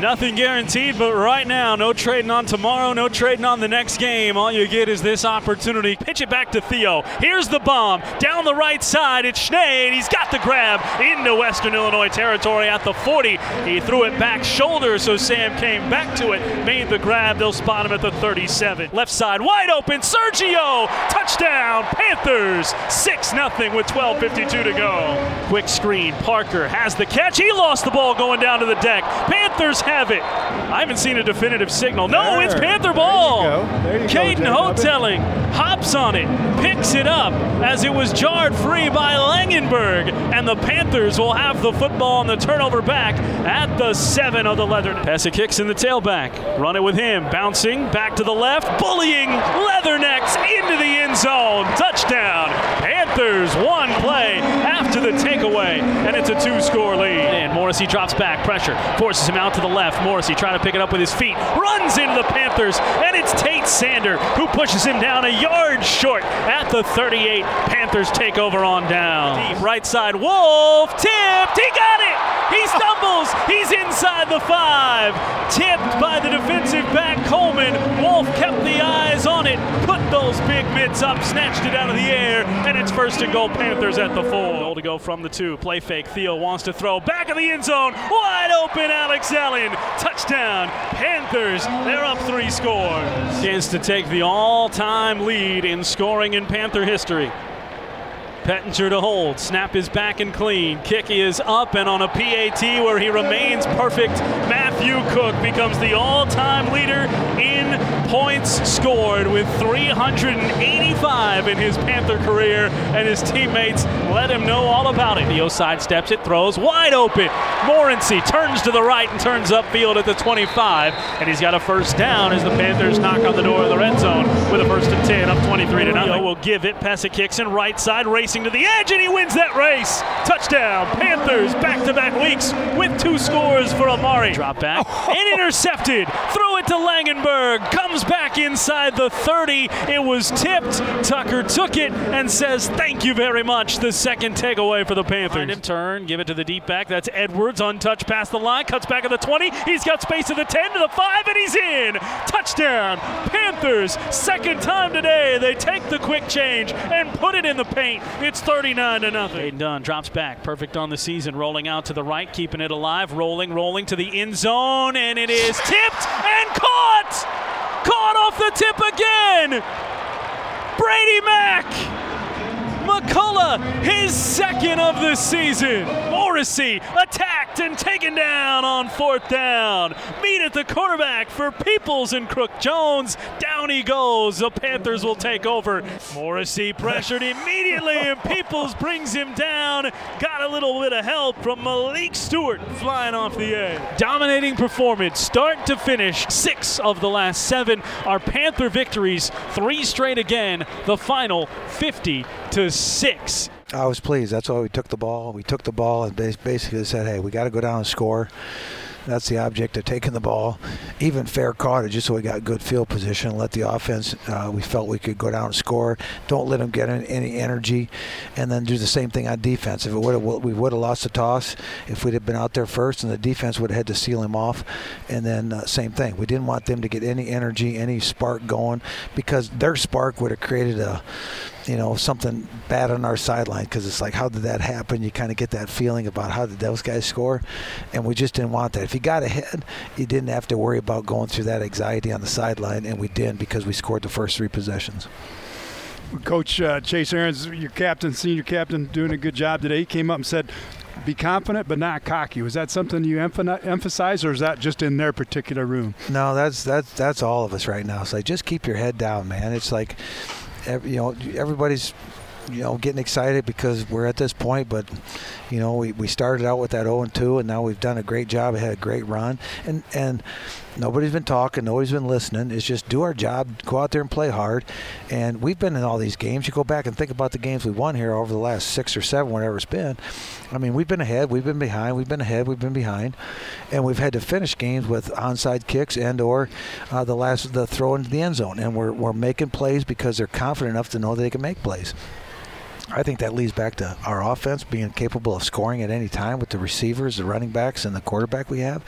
Nothing guaranteed, but right now, no trading on tomorrow, no trading on the next game. All you get is this opportunity. Pitch it back to Theo. Here's the bomb. Down the right side, it's Schnee. He's got the grab into Western Illinois territory at the 40. He threw it back shoulder, so Sam came back to it, made the grab. They'll spot him at the 37. Left side, wide open. Sergio, touchdown. Panthers, 6 0 with 12.52 to go. Quick screen. Parker has the catch. He lost the ball going down to the deck. Panthers have it. I haven't seen a definitive signal. No, There. it's Panther ball. There you. There Caden. Hoteling hops on it, picks it up as it was jarred free by Langenberg, and the Panthers will have the football on the turnover back at the seven of the Leathernecks. Pass it kicks in the tailback. Run it with him, bouncing back to the left, bullying Leathernecks into the end zone. Touchdown. Panthers one play takeaway, and it's a two-score lead. And Morrissey drops back, pressure forces him out to the left. Morrissey trying to pick it up with his feet, runs into the Panthers, and it's Tate Sander who pushes him down a yard short at the 38. Panthers take over on down. Deep right side, Wolf tipped. He got it. He stumbles. He's inside the five. Tipped by the defensive back Coleman. Wolf kept the eyes on it, put those big mitts up, snatched it out of the air, and it's first and goal Panthers at the four. Goal to go from the two. Play fake. Theo wants to throw back of the end zone. Wide open Alex Allen. Touchdown. Panthers. They're up three scores. Chance to take the all-time lead in scoring in Panther history. Pettinger to hold. Snap is back and clean. Kick is up and on a PAT where he remains perfect. Matthew Cook becomes the all time leader in points scored with 385 in his Panther career, and his teammates let him know all about it. Theo sidesteps it, throws wide open. Morancy turns to the right and turns upfield at the 25, and he's got a first down as the Panthers knock on the door of the red zone with a first and 10 up 23 to nothing. will give it. Pass it kicks in right side, racing to the edge, and he wins that race. Touchdown. Panthers back to back weeks with two scores for Amari. Drop back and intercepted. Throw it to Langenberg. Comes back inside the 30. It was tipped. Tucker took it and says, Thank you very much. The second takeaway for the Panthers. Find him turn, give it to the deep back. That's Edwards, untouched past the line, cuts back at the 20. He's got space at the 10 to the 5, and he's in. Touchdown. Panthers, second time today. They take the quick change and put it in the paint. It's 39 to nothing. Aiden Dunn drops back, perfect on the season, rolling out to the right, keeping it alive, rolling, rolling to the end zone, and it is tipped and caught. Caught off the tip again. Brady Mack. McCullough, his second of the season. Morrissey attacked taken down on fourth down. Meet at the quarterback for Peoples and Crook Jones. Down he goes. The Panthers will take over. Morrissey pressured immediately, and Peoples brings him down. Got a little bit of help from Malik Stewart flying off the edge. Dominating performance, start to finish. Six of the last seven are Panther victories. Three straight again. The final 50 to six. I was pleased. That's why we took the ball. We took the ball and bas- basically said, "Hey, we got to go down and score." That's the object of taking the ball. Even fair caught it just so we got good field position. Let the offense. Uh, we felt we could go down and score. Don't let them get any energy, and then do the same thing on defense. If it would we would have lost the toss if we'd have been out there first, and the defense would have had to seal him off. And then uh, same thing. We didn't want them to get any energy, any spark going, because their spark would have created a you know something bad on our sideline because it's like how did that happen you kind of get that feeling about how did those guys score and we just didn't want that if you got ahead you didn't have to worry about going through that anxiety on the sideline and we didn't because we scored the first three possessions Coach uh, Chase Arends your captain, senior captain, doing a good job today. He came up and said, "Be confident, but not cocky." Was that something you emphasize, or is that just in their particular room? no that's that's that's all of us right now it's like just keep your head down man it's like ev- you know everybody's you know getting excited because we're at this point but you know we, we started out with that 0 and 2 and now we've done a great job had a great run. And and nobody's been talking nobody's been listening. It's just do our job go out there and play hard. And we've been in all these games. You go back and think about the games we won here over the last six or seven whatever it's been. I mean we've been ahead we've been behind we've been ahead we've been behind. And we've had to finish games with onside kicks and or uh, the last the throw into the end zone. And we're, we're making plays because they're confident enough to know they can make plays I think that leads back to our offense being capable of scoring at any time with the receivers, the running backs, and the quarterback we have.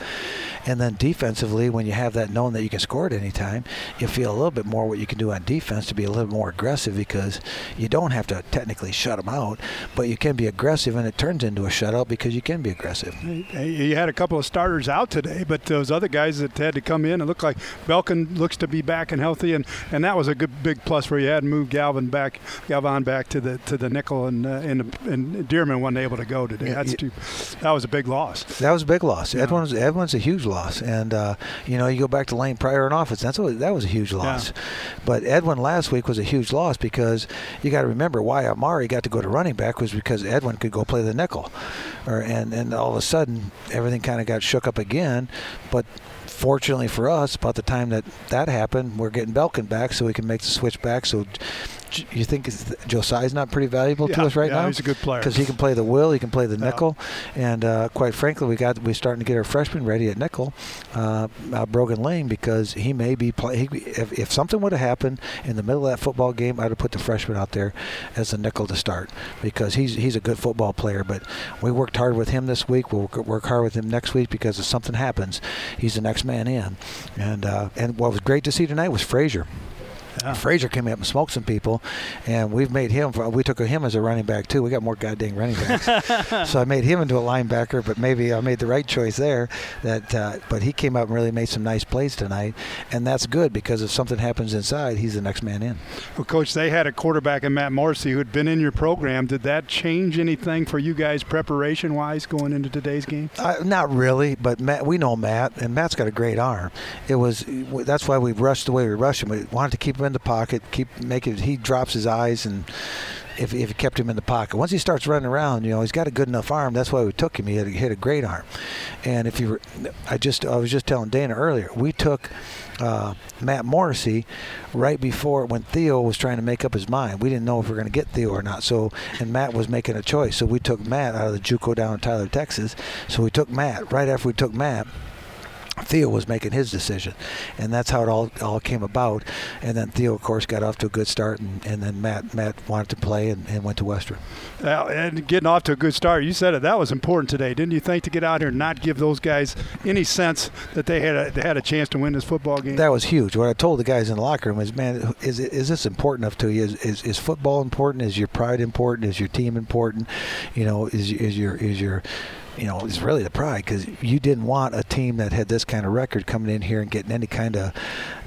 And then defensively, when you have that known that you can score at any time, you feel a little bit more what you can do on defense to be a little more aggressive because you don't have to technically shut them out, but you can be aggressive, and it turns into a shutout because you can be aggressive. You had a couple of starters out today, but those other guys that had to come in, it looked like Belkin looks to be back and healthy, and, and that was a good big plus where you had moved Galvin back, Galvan back to the to the nickel, and uh, and, and Dearman wasn't able to go today. That's too, that was a big loss. That was a big loss. Yeah. Edwin's Edwin's a huge loss, and uh, you know you go back to Lane Pryor in offense. That's a, that was a huge loss. Yeah. But Edwin last week was a huge loss because you got to remember why Amari got to go to running back was because Edwin could go play the nickel, or and and all of a sudden everything kind of got shook up again. But fortunately for us, about the time that that happened, we're getting Belkin back, so we can make the switch back. So you think Josiah's not pretty valuable yeah, to us right yeah, now? He's a good player because he can play the will, he can play the nickel, and uh, quite frankly, we got we're starting to get our freshman ready at nickel, uh, uh, Brogan Lane, because he may be play. If, if something would have happened in the middle of that football game, I'd have put the freshman out there as a nickel to start because he's he's a good football player. But we worked hard with him this week. We'll work hard with him next week because if something happens, he's the next man in. And uh, and what was great to see tonight was Frazier. Yeah. Frazier came up and smoked some people, and we've made him. We took him as a running back too. We got more goddamn running backs, so I made him into a linebacker. But maybe I made the right choice there. That, uh, but he came up and really made some nice plays tonight, and that's good because if something happens inside, he's the next man in. Well, coach, they had a quarterback in Matt Morrissey who had been in your program. Did that change anything for you guys preparation wise going into today's game? Uh, not really, but Matt, we know Matt, and Matt's got a great arm. It was that's why we rushed the way we rushed him. We wanted to keep him in the pocket, keep making. He drops his eyes and. If, if kept him in the pocket, once he starts running around, you know he's got a good enough arm. That's why we took him. He had, he had a great arm, and if you, were, I just I was just telling Dana earlier, we took uh, Matt Morrissey right before when Theo was trying to make up his mind. We didn't know if we were going to get Theo or not. So and Matt was making a choice. So we took Matt out of the JUCO down in Tyler, Texas. So we took Matt right after we took Matt. Theo was making his decision, and that's how it all all came about. And then Theo, of course, got off to a good start, and, and then Matt Matt wanted to play and, and went to Western. Uh, and getting off to a good start, you said it. That was important today, didn't you think, to get out here and not give those guys any sense that they had a, they had a chance to win this football game? That was huge. What I told the guys in the locker room is, man, is is this important enough to you? Is, is, is football important? Is your pride important? Is your team important? You know, is is your is your you know, it's really the pride because you didn't want a team that had this kind of record coming in here and getting any kind of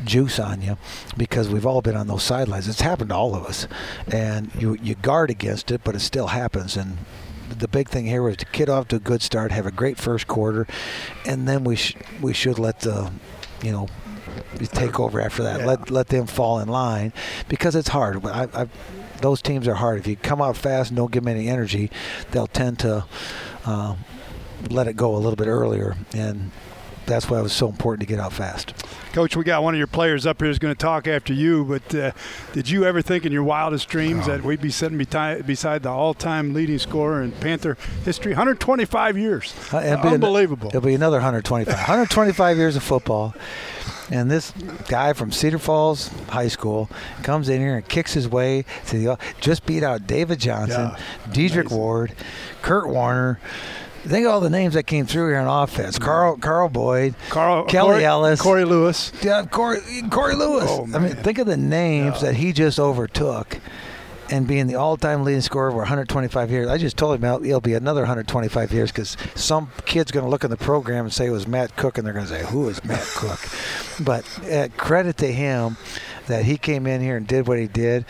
juice on you because we've all been on those sidelines. It's happened to all of us, and you you guard against it, but it still happens. And the big thing here was to get off to a good start, have a great first quarter, and then we sh- we should let the you know take over after that. Yeah. Let let them fall in line because it's hard. I, I, those teams are hard. If you come out fast and don't give them any energy, they'll tend to. Uh, let it go a little bit earlier, and that's why it was so important to get out fast. Coach, we got one of your players up here who's going to talk after you, but uh, did you ever think in your wildest dreams that we'd be sitting beside the all-time leading scorer in Panther history? 125 years. Uh, Unbelievable. An- it'll be another 125. 125 years of football. And this guy from Cedar Falls High School comes in here and kicks his way to the just beat out David Johnson, yeah, Dedric amazing. Ward, Kurt Warner, Think of all the names that came through here on offense: Carl, Carl Boyd, Carl, Kelly Corey, Ellis, Corey Lewis. Yeah, Corey, Corey Lewis. Oh, I mean, think of the names yeah. that he just overtook and being the all-time leading scorer for 125 years. I just told him it'll be another 125 years because some kid's going to look in the program and say it was Matt Cook, and they're going to say, "Who is Matt Cook?" But uh, credit to him that he came in here and did what he did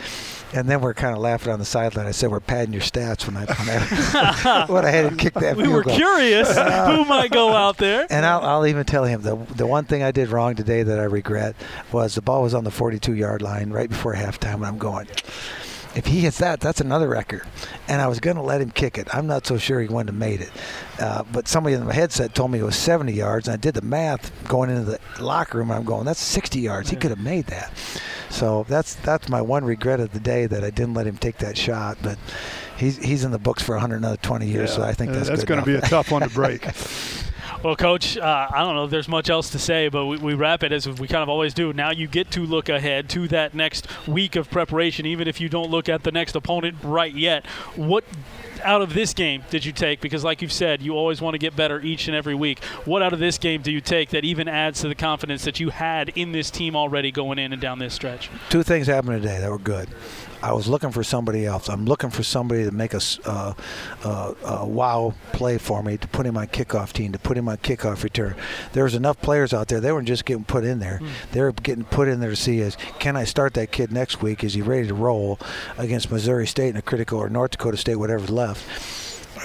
and then we're kind of laughing on the sideline. I said, "We're padding your stats when I when I, when I had to kick that." we were goal. curious uh, who might go out there. And I'll, I'll, even tell him the the one thing I did wrong today that I regret was the ball was on the 42 yard line right before halftime, and I'm going. If he hits that, that's another record. And I was going to let him kick it. I'm not so sure he wouldn't have made it. Uh, but somebody in the headset told me it was 70 yards. And I did the math going into the locker room. And I'm going, that's 60 yards. He could have made that. So that's that's my one regret of the day that I didn't let him take that shot. But he's he's in the books for 100 another 20 years. Yeah. So I think that's that's going to be a tough one to break. Well, Coach, uh, I don't know if there's much else to say, but we, we, wrap it as we kind of always do. Now you get to look ahead to that next week of preparation, even if you don't look at the next opponent right yet. What out of this game did you take? Because, like you've said, you always want to get better each and every week. What out of this game do you take that even adds to the confidence that you had in this team already going in and down this stretch? Two things happened today that were good. I was looking for somebody else. I'm looking for somebody to make a, uh, uh, a wow play for me, to put in my kickoff team, to put in my kickoff return. There was enough players out there. They weren't just getting put in there. Mm. They were getting put in there to see is can I start that kid next week? Is he ready to roll against Missouri State in a critical or North Dakota State, whatever's left?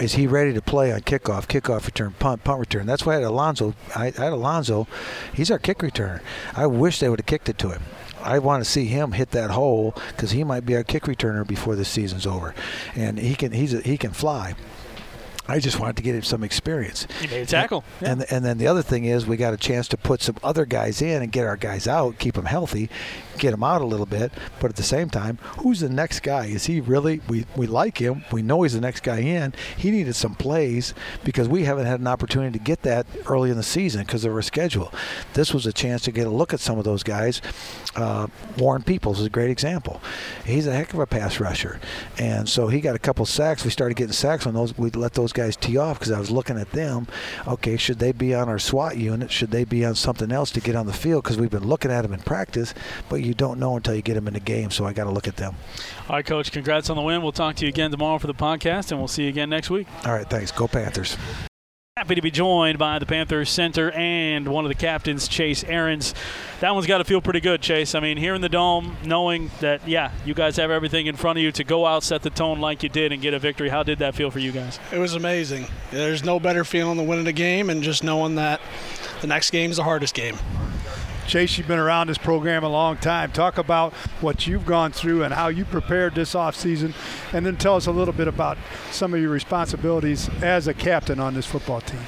is he ready to play on kickoff, kickoff return, punt, punt return? That's why I had Alonzo. I, I had Alonzo. He's our kick returner. I wish they would have kicked it to him. I want to see him hit that hole because he might be our kick returner before the season's over, and he can he's a, he can fly. I just wanted to get him some experience. He made a tackle. And, yeah. and and then the other thing is we got a chance to put some other guys in and get our guys out, keep them healthy, get him out a little bit. But at the same time, who's the next guy? Is he really? We we like him. We know he's the next guy in. He needed some plays because we haven't had an opportunity to get that early in the season because of our schedule. This was a chance to get a look at some of those guys. Uh, Warren Peoples is a great example. He's a heck of a pass rusher, and so he got a couple sacks. We started getting sacks on those. We let those guys tee off because I was looking at them. Okay, should they be on our SWAT unit? Should they be on something else to get on the field? Because we've been looking at them in practice, but you don't know until you get them in the game. So I got to look at them. All right, Coach. Congrats on the win. We'll talk to you again tomorrow for the podcast, and we'll see you again next week. All right. Thanks. Go Panthers. Happy to be joined by the Panthers center and one of the captains, Chase Arends. That one's got to feel pretty good, Chase. I mean, here in the dome, knowing that, yeah, you guys have everything in front of you to go out, set the tone like you did, and get a victory. How did that feel for you guys? It was amazing. There's no better feeling than winning a game and just knowing that the next game is the hardest game. Chase, you've been around this program a long time. Talk about what you've gone through and how you prepared this offseason, and then tell us a little bit about some of your responsibilities as a captain on this football team.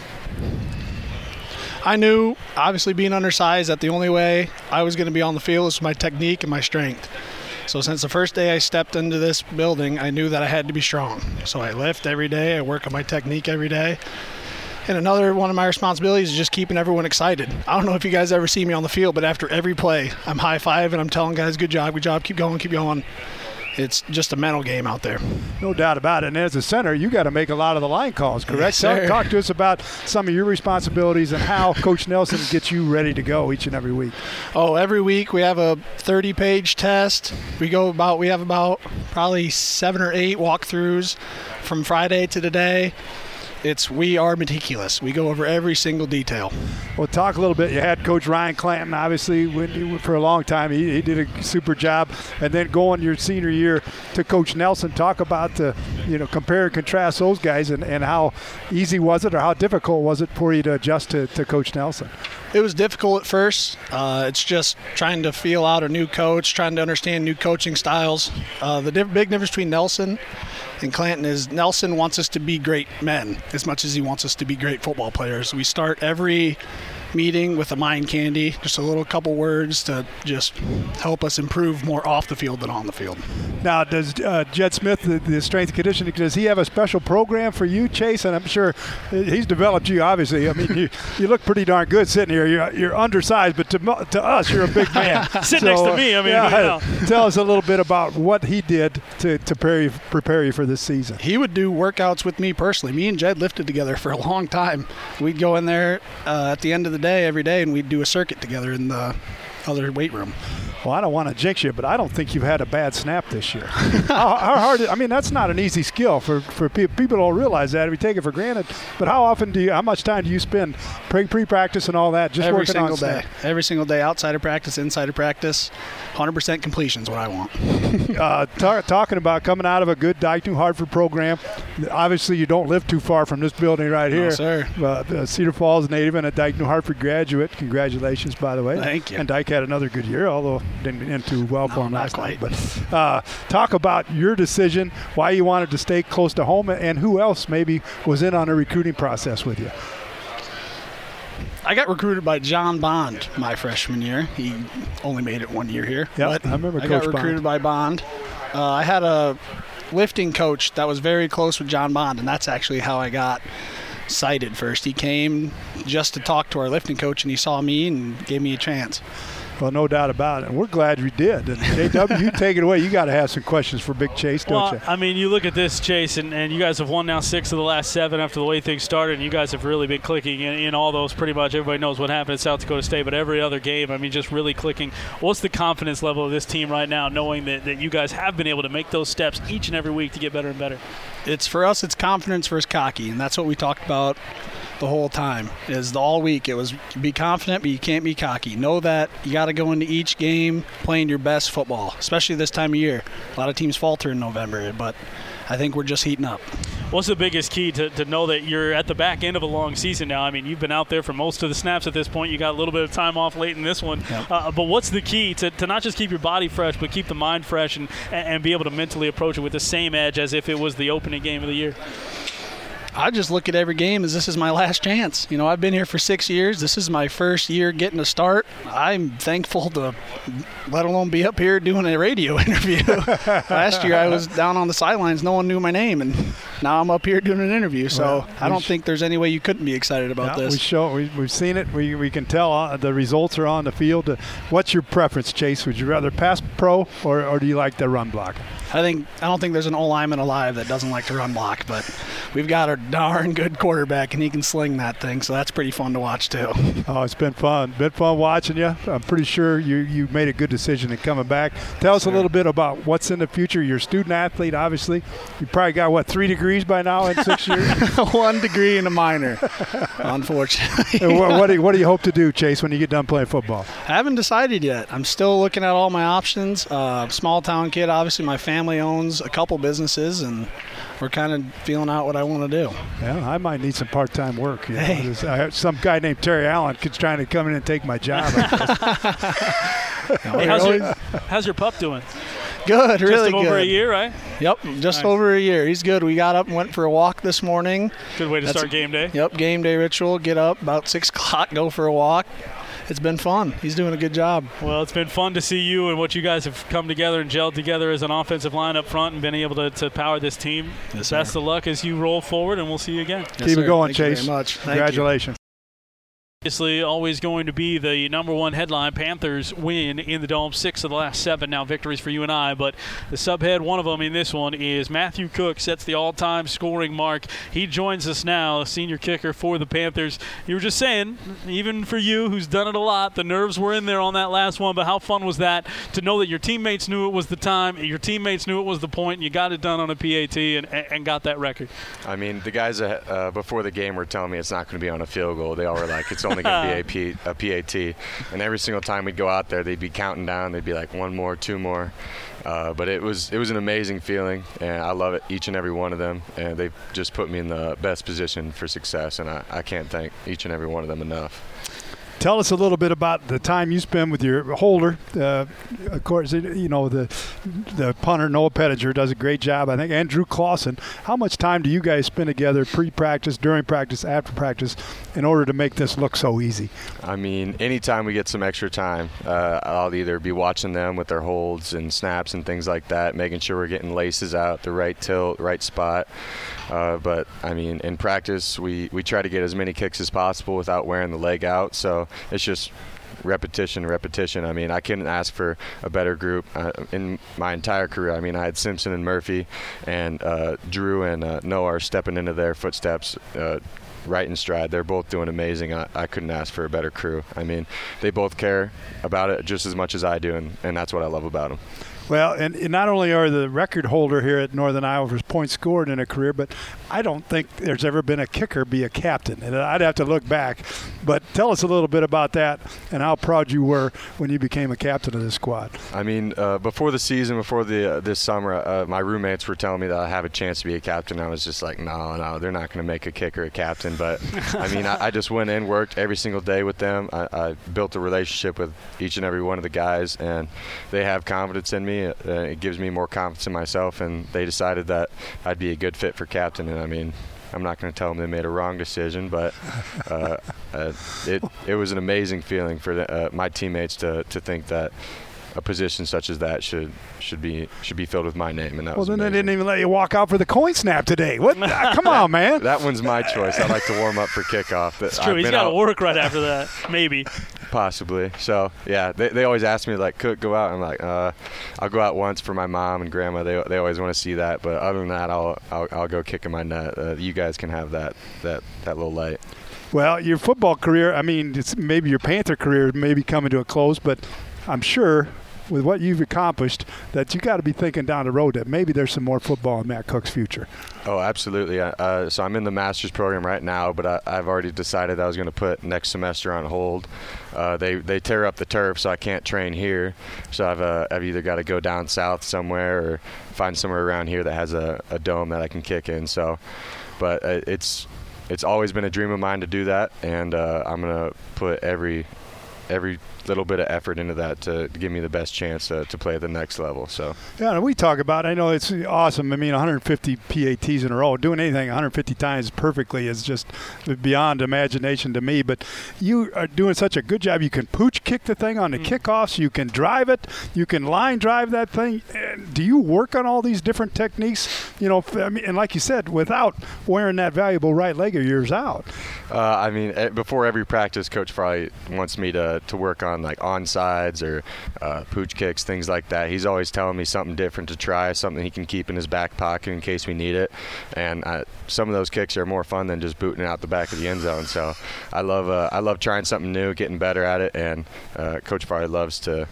I knew, obviously being undersized, that the only way I was going to be on the field was my technique and my strength. So since the first day I stepped into this building, I knew that I had to be strong. So I lift every day, I work on my technique every day, and another one of my responsibilities is just keeping everyone excited. I don't know if you guys ever see me on the field, but after every play, I'm high five and I'm telling guys, good job, good job, keep going, keep going. It's just a mental game out there. No doubt about it. And as a center, you got to make a lot of the line calls, correct? Yes, talk, talk to us about some of your responsibilities and how Coach Nelson gets you ready to go each and every week. Oh, every week we have a 30-page test. We go about we have about probably seven or eight walkthroughs from Friday to today it's we are meticulous. We go over every single detail. Well, talk a little bit. You had Coach Ryan Clanton, obviously, for a long time. He, he did a super job. And then going your senior year to Coach Nelson, talk about the, you know, compare and contrast those guys and, and how easy was it or how difficult was it for you to adjust to, to Coach Nelson? It was difficult at first. Uh, it's just trying to feel out a new coach, trying to understand new coaching styles. Uh, the diff- big difference between Nelson and Clanton is Nelson wants us to be great men as much as he wants us to be great football players. We start every meeting with a mind candy, just a little couple words to just help us improve more off the field than on the field. Now, does uh, Jed Smith, the, the, strength and conditioning, does he have a special program for you, Chase? And I'm sure he's developed you. Obviously, I mean, you, you look pretty darn good sitting here. You're, you're undersized, but to, to us, you're a big man. Sit so, next to me. I mean, yeah, you know. tell us a little bit about what he did to, to prepare you, prepare you for this season. He would do workouts with me personally. Me and Jed lifted together for a long time. We'd go in there uh, at the end of the day every day, and we'd do a circuit together in the other weight room. Well, I don't want to jinx you, but I don't think you've had a bad snap this year. how, how, hard? I mean, that's not an easy skill for for people. People don't realize that. We take it for granted. But how often do you? How much time do you spend pre pre practice and all that? Just every working single on day. Every single day, outside of practice, inside of practice, 100% completion is what I want. uh, t- talking about coming out of a good New Hartford program. Obviously, you don't live too far from this building right here. No, sir. Uh, Cedar Falls native and a Dike New Hartford graduate. Congratulations, by the way. Thank you. And Dike had another good year, although didn't end too well no, for him last night. But uh, talk about your decision, why you wanted to stay close to home, and who else maybe was in on a recruiting process with you. I got recruited by John Bond my freshman year. He only made it one year here. Yeah, I remember. I Coach got recruited Bond. by Bond. Uh, I had a lifting coach that was very close with John Bond, and that's actually how I got cited first. He came just to talk to our lifting coach, and he saw me and gave me a chance. Well, no doubt about it. And we're glad you did. And JW, you take it away. You got to have some questions for Big Chase, don't well, you? I mean, you look at this, Chase, and, and you guys have won now six of the last seven after the way things started, and you guys have really been clicking in, in all those. Pretty much everybody knows what happened at South Dakota State, but every other game, I mean, just really clicking. What's the confidence level of this team right now, knowing that, that you guys have been able to make those steps each and every week to get better and better? It's for us. It's confidence versus cocky, and that's what we talked about the whole time. Is the all week it was be confident, but you can't be cocky. Know that you got to go into each game playing your best football, especially this time of year. A lot of teams falter in November, but I think we're just heating up. What's the biggest key to, to know that you're at the back end of a long season now? I mean, you've been out there for most of the snaps at this point. You got a little bit of time off late in this one. Yep. Uh, but what's the key to, to not just keep your body fresh, but keep the mind fresh and, and be able to mentally approach it with the same edge as if it was the opening game of the year? I just look at every game as this is my last chance. You know, I've been here for six years. This is my first year getting a start. I'm thankful to, let alone be up here doing a radio interview. last year I was down on the sidelines, no one knew my name, and now I'm up here doing an interview. So Well, I don't sh- think there's any way you couldn't be excited about Yeah, We this. show we, we've seen it. We, we can tell uh, the results are on the field. Uh, what's your preference, Chase? Would you rather pass pro or, or do you like the run block? I think I don't think there's an O lineman alive that doesn't like to run block, but we've got a darn good quarterback and he can sling that thing, so that's pretty fun to watch too. Oh, it's been fun. Been fun watching you. I'm pretty sure you you made a good decision in coming back. Tell us a little bit about what's in the future. You're a student athlete, obviously. You probably got what three degrees by now in six years. One degree and a minor, unfortunately. What, what, do you, what do you hope to do, Chase, when you get done playing football? I haven't decided yet. I'm still looking at all my options. Uh, small town kid, obviously, my family owns a couple businesses, and we're kind of feeling out what I want to do. Yeah, I might need some part-time work. You know. Hey. There's- I have some guy named Terry Allen is trying to come in and take my job. Hey, how's, your, how's your pup doing? Good, really just over good. a year, right? Yep, just Nice. over a year. He's good. We got up and went for a walk this morning. Good way to That's start game day. Yep, game day ritual. Get up about six o'clock, go for a walk. It's been fun. He's doing a good job. Well, it's been fun to see you and what you guys have come together and gelled together as an offensive line up front and been able to, to power this team. Yes, Best sir. of luck as you roll forward, and we'll see you again. Yes, Keep it going, Thank you very Chase. much. Thank you. Obviously, always going to be the number one headline. Panthers win in the dome, six of the last seven now victories for you and I. But the subhead, one of them in this one is Matthew Cook sets the all-time scoring mark. He joins us now, a senior kicker for the Panthers. You were just saying, even for you, who's done it a lot, the nerves were in there on that last one. But how fun was that to know that your teammates knew it was the time, your teammates knew it was the point, and you got it done on a PAT and, and got that record. I mean, the guys uh, before the game were telling me it's not going to be on a field goal. They all were like, it's only going to be a, P, a PAT. And every single time we'd go out there, they'd be counting down. They'd be like, one more, two more. Uh, but it was it was an amazing feeling, and I love it each and every one of them. And they've just put me in the best position for success, and I, I can't thank each and every one of them enough. Tell us a little bit about the time you spend with your holder. Uh, of course, you know the the punter Noah Pettinger does a great job. I think Andrew Clausen. How much time do you guys spend together pre-practice, during practice, after practice, in order to make this look so easy? I mean, anytime we get some extra time, uh, I'll either be watching them with their holds and snaps and things like that, making sure we're getting laces out, the right tilt, right spot. Uh, but I mean, in practice, we, we try to get as many kicks as possible without wearing the leg out. So it's just repetition, repetition. I mean, I couldn't ask for a better group uh, in my entire career. I mean, I had Simpson and Murphy, and uh, Drew and uh, Noah are stepping into their footsteps. Right in stride. They're both doing amazing. I, I couldn't ask for a better crew. I mean, they both care about it just as much as I do, and, and that's what I love about them. Well, and, and not only are the record holder here at Northern Iowa for points scored in a career, but I don't think there's ever been a kicker be a captain. And I'd have to look back. But tell us a little bit about that and how proud you were when you became a captain of this squad. I mean, uh, before the season, before the uh, this summer, uh, my roommates were telling me that I have a chance to be a captain. I was just like, no, no, they're not going to make a kicker a captain. But I mean, I, I just went in, worked every single day with them. I, I built a relationship with each and every one of the guys, and they have confidence in me. Uh, it gives me more confidence in myself, and they decided that I'd be a good fit for captain. And I mean, I'm not going to tell them they made a wrong decision, but uh, uh, it it was an amazing feeling for the, uh, my teammates to to think that a position such as that should should be should be filled with my name. And that Well, was then they didn't even let you walk out for the coin snap today. What? Come on, man. That one's my choice. I like to warm up for kickoff. That's true. He's got to work right after that. Maybe. Possibly. So yeah, they, they always ask me like, "Cook, go out." I'm like, uh, "I'll go out once for my mom and grandma. They, they always want to see that." But other than that, I'll I'll, I'll go kick in my net. Uh, you guys can have that that that little light. Well, your football career, I mean, it's maybe your Panther career may be coming to a close, but I'm sure with what you've accomplished that you got to be thinking down the road that maybe there's some more football in Matt Cook's future. Oh, absolutely. Uh, so I'm in the master's program right now, but I, I've already decided that I was going to put next semester on hold. Uh, they they tear up the turf, so I can't train here. So I've uh, I've either got to go down south somewhere or find somewhere around here that has a, a dome that I can kick in. So, but uh, it's it's always been a dream of mine to do that, and uh, I'm gonna put every every little bit of effort into that to, give me the best chance to, to play at the next level. So Yeah, and we talk about. I know it's awesome. I mean, 150 PATs in a row, doing anything 150 times perfectly is just beyond imagination to me. But you are doing such a good job. You can pooch kick the thing on the kickoffs. You can drive it. You can line drive that thing. Do you work on all these different techniques? You know, I mean, and like you said, without wearing that valuable right leg of yours out. Uh, I mean, eh, before every practice, Coach Fry wants me to, to work on like onsides or uh, pooch kicks, things like that. He's always telling me something different to try, something he can keep in his back pocket in case we need it. And I, some of those kicks are more fun than just booting out the back of the end zone. So I love uh, I love trying something new, getting better at it, and uh, Coach Fry loves to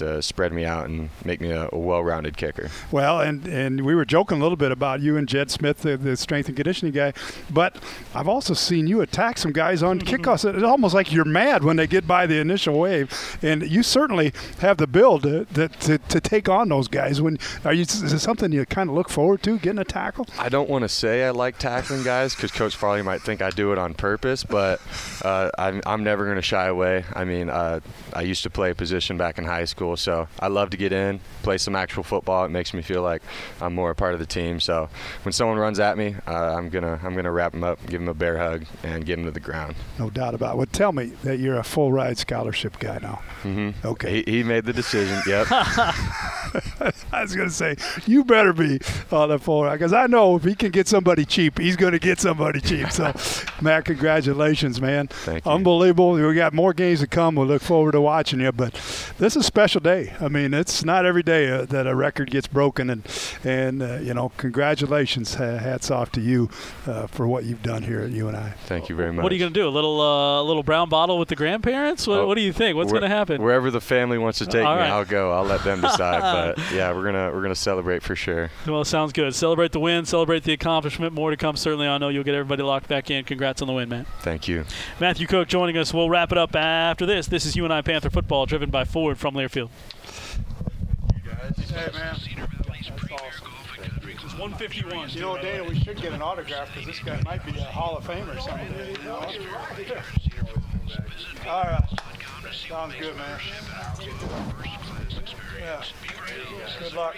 to spread me out and make me a, a well-rounded kicker. Well, and and we were joking a little bit about you and Jed Smith, the, the strength and conditioning guy, but I've also seen you attack some guys on kickoffs. It's almost like you're mad when they get by the initial wave, and you certainly have the build to, to, to take on those guys. When are you? Is it something you kind of look forward to getting a tackle? I don't want to say I like tackling guys because Coach Farley might think I do it on purpose, but uh, I'm, I'm never going to shy away. I mean, uh, I used to play a position back in high school, so I love to get in, play some actual football. It makes me feel like I'm more a part of the team. So when someone runs at me, uh, I'm gonna I'm gonna wrap them up, give them a bear hug, and get them to the ground. No doubt about it. Well, tell me that you're a full ride scholarship guy now. Mm-hmm. Okay. He, he made the decision. Yep. I was going to say, you better be on the full ride because I know if he can get somebody cheap, he's going to get somebody cheap. So, Matt, congratulations, man. Thank you. Unbelievable. We got more games to come. We'll look forward to watching you. But this is a special day. I mean, it's not every day uh, that a record gets broken. And, and uh, you know, congratulations. Uh, hats off to you uh, for what you've done here at UNI. Thank you very much. What are you going to do? A little uh, little brown bottle with the grandparents? What, Oh, what do you think? What's going to happen? Wherever the family wants to take All me, right. I'll go. I'll let them decide. but yeah, we're gonna we're gonna celebrate for sure. Well, sounds good. Celebrate the win, celebrate the accomplishment. More to come, certainly. I know you'll get everybody locked back in. Congrats on the win, man. Thank you. Matthew Cook joining us. We'll wrap it up after this. This is UNI Panther football, driven by Ford from Learfield. Hey, man. It's 151. You know, Dana, we should get an autograph because this guy might be a Hall of Famer someday. You know? All right. Sounds good, man. Yeah. Good luck.